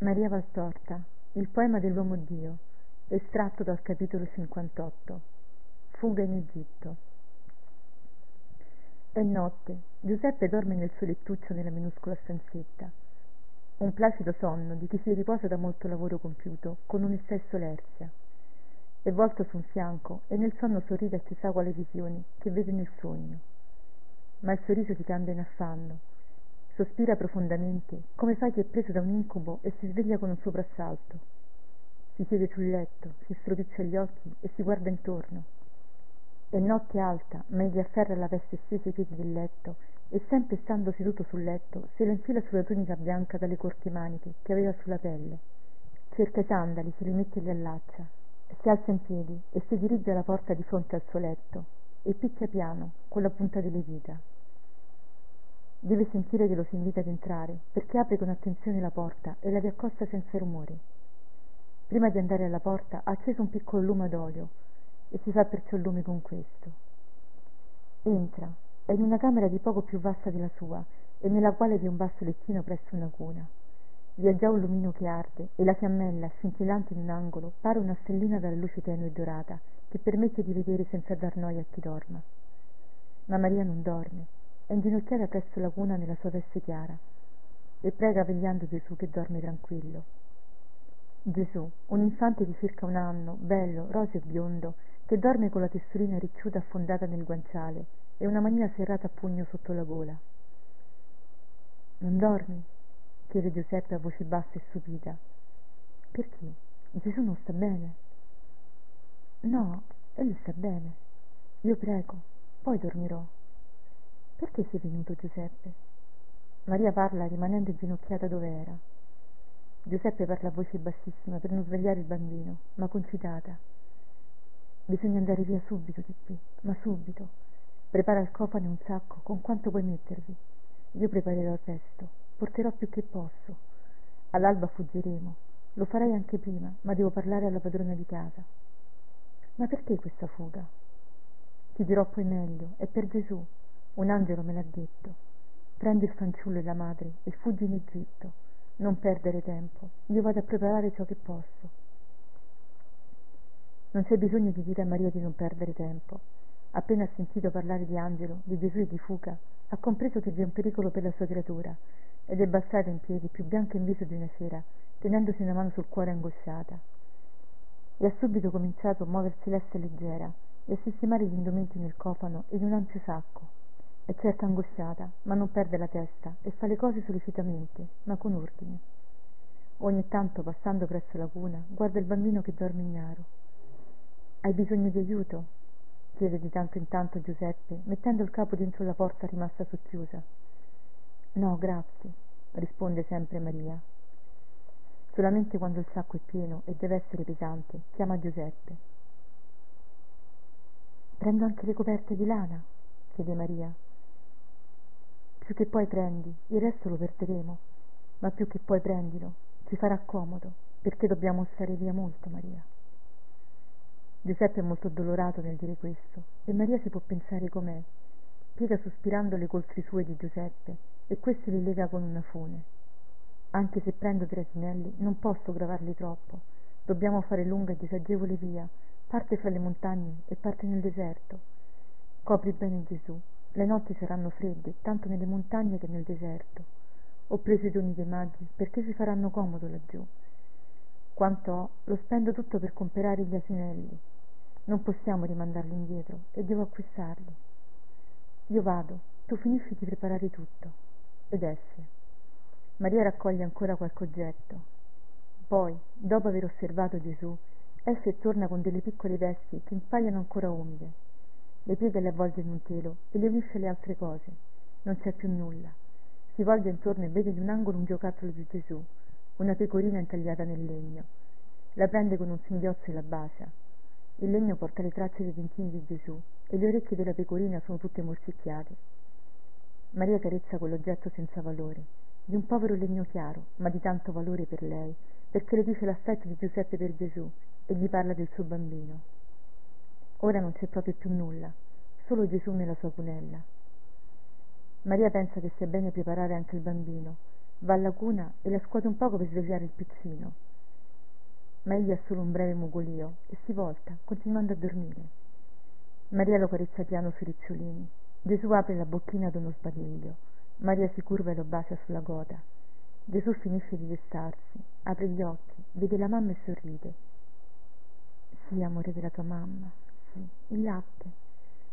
Maria Valtorta, il poema dell'uomo Dio, estratto dal capitolo 58. Fuga in Egitto. È notte. Giuseppe dorme nel suo lettuccio nella minuscola stanzetta. Un placido sonno di chi si riposa da molto lavoro compiuto, con un estesso lerzia. È volto su un fianco e nel sonno sorride a chissà quale visioni che vede nel sogno. Ma il sorriso si cambia in affanno sospira profondamente, come fa chi è preso da un incubo e si sveglia con un soprassalto. Si siede sul letto, si stropiccia gli occhi e si guarda intorno. È notte alta, ma egli afferra la veste stesa ai piedi del letto e sempre stando seduto sul letto se la infila sulla tunica bianca dalle corte maniche che aveva sulla pelle. Cerca i sandali, se li mette e li allaccia. Si alza in piedi e si dirige alla porta di fronte al suo letto e picchia piano con la punta delle dita. Deve sentire che lo si invita ad entrare, perché apre con attenzione la porta e la riaccosta senza rumore. Prima di andare alla porta ha acceso un piccolo lume d'olio e si fa perciò il lume con questo. Entra, è in una camera di poco più vasta della sua e nella quale vi è un basso lettino presso una cuna. Vi è già un lumino che arde e la fiammella, scintillante in un angolo, pare una stellina dalla luce tenue e dorata che permette di vedere senza dar noia a chi dorma. Ma Maria non dorme è inginocchiata presso la cuna nella sua veste chiara e prega vegliando Gesù che dorme tranquillo. Gesù, un infante di circa un anno, bello, roseo e biondo, che dorme con la testurina ricciuta affondata nel guanciale e una manina serrata a pugno sotto la gola. Non dormi? chiede Giuseppe a voce bassa e stupita. Perché? Gesù non sta bene? No, egli sta bene. Io prego, poi dormirò. Perché sei venuto Giuseppe? Maria parla rimanendo inginocchiata dove era. Giuseppe parla a voce bassissima per non svegliare il bambino, ma concitata. Bisogna andare via subito di qui, ma subito. Prepara il cofano e un sacco con quanto puoi mettervi. Io preparerò il resto, porterò più che posso. All'alba fuggiremo. Lo farei anche prima, ma devo parlare alla padrona di casa. Ma perché questa fuga? Ti dirò poi meglio, è per Gesù. Un angelo me l'ha detto. Prendi il fanciullo e la madre e fuggi in Egitto. Non perdere tempo. Io vado a preparare ciò che posso. Non c'è bisogno di dire a Maria di non perdere tempo. Appena ha sentito parlare di angelo, di Gesù e di fuga, ha compreso che vi è un pericolo per la sua creatura ed è balzata in piedi, più bianca in viso di una cera, tenendosi una mano sul cuore angosciata. E ha subito cominciato a muoversi lesta leggera e a sistemare gli indumenti nel cofano e in un ampio sacco è certo angosciata, ma non perde la testa e fa le cose sollecitamente, ma con ordine. Ogni tanto, passando presso la cuna, guarda il bambino che dorme ignaro. Hai bisogno di aiuto? chiede di tanto in tanto Giuseppe, mettendo il capo dentro la porta rimasta socchiusa. No, grazie, risponde sempre Maria. Solamente quando il sacco è pieno e deve essere pesante, chiama Giuseppe. Prendo anche le coperte di lana? chiede Maria più che poi prendi, il resto lo perderemo, ma più che poi prendilo, ci farà comodo, perché dobbiamo stare via molto, Maria. Giuseppe è molto addolorato nel dire questo, e Maria si può pensare com'è. Piega sospirando le coltri sue di Giuseppe, e questi li lega con una fune. Anche se prendo tre asinelli, non posso gravarli troppo. Dobbiamo fare lunga e disagevole via, parte fra le montagne e parte nel deserto. Copri bene Gesù, le notti saranno fredde, tanto nelle montagne che nel deserto. Ho preso i doni dei maggi perché si faranno comodo laggiù. Quanto ho, lo spendo tutto per comprare gli asinelli. Non possiamo rimandarli indietro e devo acquistarli. Io vado, tu finisci di preparare tutto. Ed esce. Maria raccoglie ancora qualche oggetto. Poi, dopo aver osservato Gesù, esce e torna con delle piccole vesti che impaiono ancora umide le piega le avvolge in un telo e le unisce alle altre cose. Non c'è più nulla. Si volge intorno e vede in un angolo un giocattolo di Gesù, una pecorina intagliata nel legno. La prende con un singhiozzo e la bacia. Il legno porta le tracce dei dentini di Gesù e le orecchie della pecorina sono tutte morsicchiate. Maria carezza quell'oggetto senza valore, di un povero legno chiaro, ma di tanto valore per lei, perché le dice l'aspetto di Giuseppe per Gesù e gli parla del suo bambino. Ora non c'è proprio più nulla, solo Gesù nella sua cunella. Maria pensa che sia bene preparare anche il bambino, va alla cuna e la scuote un poco per svegliare il piccino ma egli ha solo un breve mugolio e si volta continuando a dormire. Maria lo carezza piano sui ricciolini. Gesù apre la bocchina ad uno sbadiglio. Maria si curva e lo bacia sulla goda gesù finisce di destarsi apre gli occhi vede la mamma e sorride. Sì amore della tua mamma sì il latte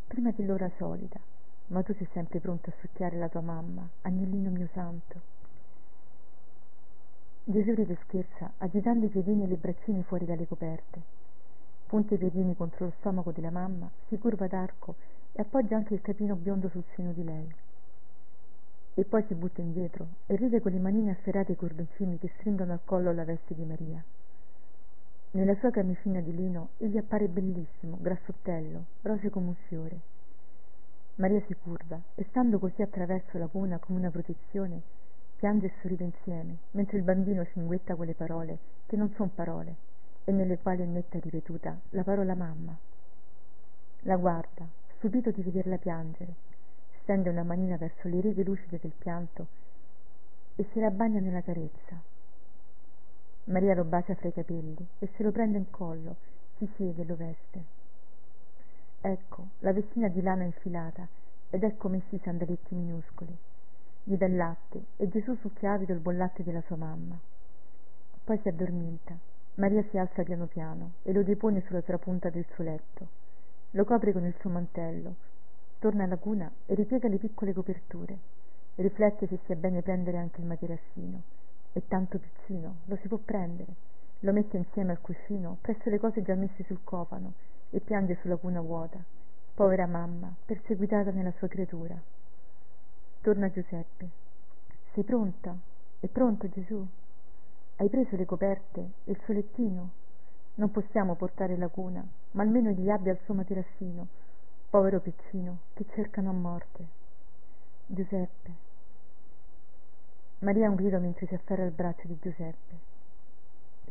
prima dell'ora solita ma tu sei sempre pronto a succhiare la tua mamma agnellino mio santo Gesù ride scherza, agitando i piedini e le braccine fuori dalle coperte. Punta i piedini contro lo stomaco della mamma, si curva d'arco e appoggia anche il capino biondo sul seno di lei. E poi si butta indietro e ride con le manine afferrate ai cordoncini che stringono al collo la veste di Maria. Nella sua camicina di lino egli appare bellissimo, grassottello, roseo come un fiore. Maria si curva e stando così attraverso la cuna come una protezione, piange e sorride insieme, mentre il bambino cinguetta quelle parole che non son parole e nelle quali è netta ripetuta la parola mamma. La guarda, stupito di vederla piangere, stende una manina verso le righe lucide del pianto e se la bagna nella carezza. Maria lo bacia fra i capelli e se lo prende in collo, si siede e lo veste. Ecco la vestina di lana infilata ed ecco messi i sandaletti minuscoli gli dà il latte e Gesù succhia avido il buon latte della sua mamma. Poi si addormenta. Maria si alza piano piano e lo depone sulla trapunta del suo letto. Lo copre con il suo mantello, torna alla cuna e ripiega le piccole coperture. Riflette se sia bene prendere anche il materassino. È tanto piccino, lo si può prendere. Lo mette insieme al cuscino, presso le cose già messe sul cofano, e piange sulla cuna vuota. Povera mamma, perseguitata nella sua creatura. Torna Giuseppe. Sei pronta? È pronto Gesù? Hai preso le coperte e il suo lettino? Non possiamo portare la cuna, ma almeno gli abbia il suo materassino, povero piccino, che cercano a morte. Giuseppe. Maria ha un grido mentre si afferra il braccio di Giuseppe.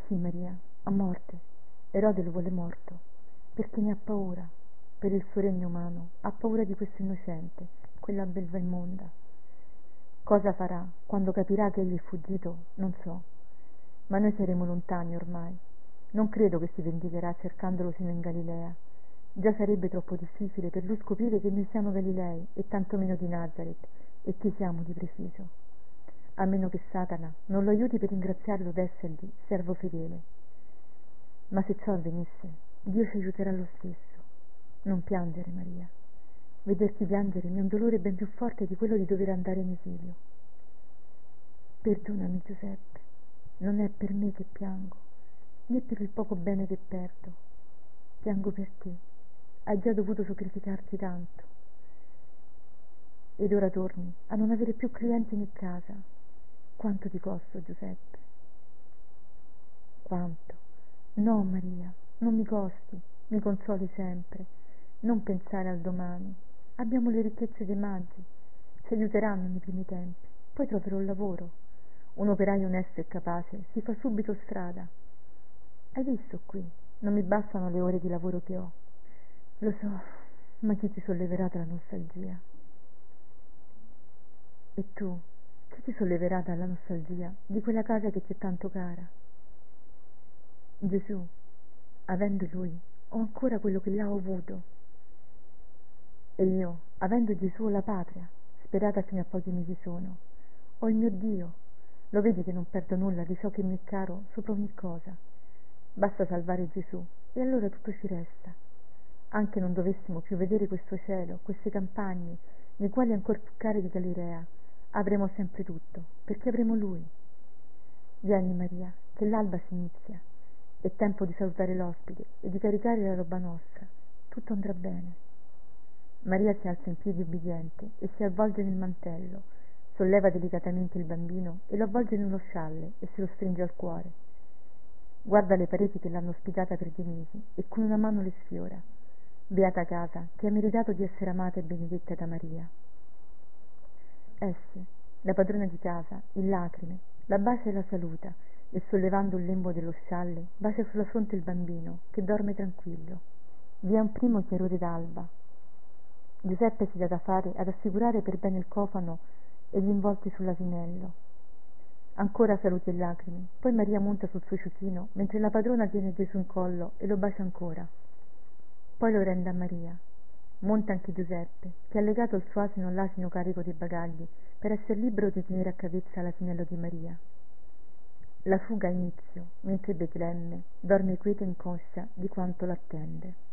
Sì, Maria, a morte. Erode lo vuole morto, perché ne ha paura. Per il suo regno umano ha paura di questo innocente, quella belva immonda. Cosa farà quando capirà che egli è fuggito? Non so. Ma noi saremo lontani ormai. Non credo che si vendicherà cercandolo sino in Galilea. Già sarebbe troppo difficile per lui scoprire che noi siamo Galilei e tantomeno di Nazareth e chi siamo di preciso. A meno che Satana non lo aiuti per ringraziarlo d'essergli servo fedele. Ma se ciò avvenisse, Dio ci aiuterà lo stesso. Non piangere, Maria. Vederti piangere mi è un dolore ben più forte di quello di dover andare in esilio. Perdonami, Giuseppe, non è per me che piango, né per il poco bene che perdo. Piango per te. Hai già dovuto sacrificarti tanto. Ed ora torni a non avere più clienti né casa. Quanto ti costo, Giuseppe? Quanto? No, Maria, non mi costi, mi consoli sempre. Non pensare al domani, Abbiamo le ricchezze dei maggi, ci aiuteranno nei primi tempi, poi troverò un lavoro. Un operaio onesto e capace si fa subito strada. Hai visto qui? Non mi bastano le ore di lavoro che ho. Lo so, ma chi ti solleverà dalla nostalgia? E tu, ti solleverà dalla nostalgia di quella casa che ti è tanto cara? Gesù, avendo lui, ho ancora quello che là ho avuto e io, avendo Gesù la patria, sperata fino a pochi mesi sono, ho il mio Dio. Lo vedi che non perdo nulla di ciò che mi è caro sopra ogni cosa. Basta salvare Gesù e allora tutto ci resta. Anche non dovessimo più vedere questo cielo, queste campagne, nei quali è ancor più care di Galilea, avremo sempre tutto, perché avremo Lui. Vieni Maria, che l'alba si inizia. È tempo di salutare l'ospite e di caricare la roba nostra. Tutto andrà bene. Maria si alza in piedi ubbidiente e si avvolge nel mantello, solleva delicatamente il bambino e lo avvolge nello scialle e se lo stringe al cuore. Guarda le pareti che l'hanno ospitata per dei mesi e con una mano le sfiora. Beata casa che ha meritato di essere amata e benedetta da Maria. Esce, la padrona di casa, in lacrime, la bacia e la saluta e sollevando il lembo dello scialle bacia sulla fronte il bambino che dorme tranquillo. Vi è un primo chiarore d'alba, Giuseppe si dà da fare ad assicurare per bene il cofano e gli involti sull'asinello. ancora saluti e lacrime poi maria monta sul suo ciuchino mentre la padrona tiene gesù in collo e lo bacia ancora poi lo rende a maria monta anche giuseppe che ha legato il suo asino allasino carico dei bagagli per esser libero di tenere a cavezza lasinello di maria. La fuga ha inizio mentre betlemme dorme queta e inconscia di quanto lattende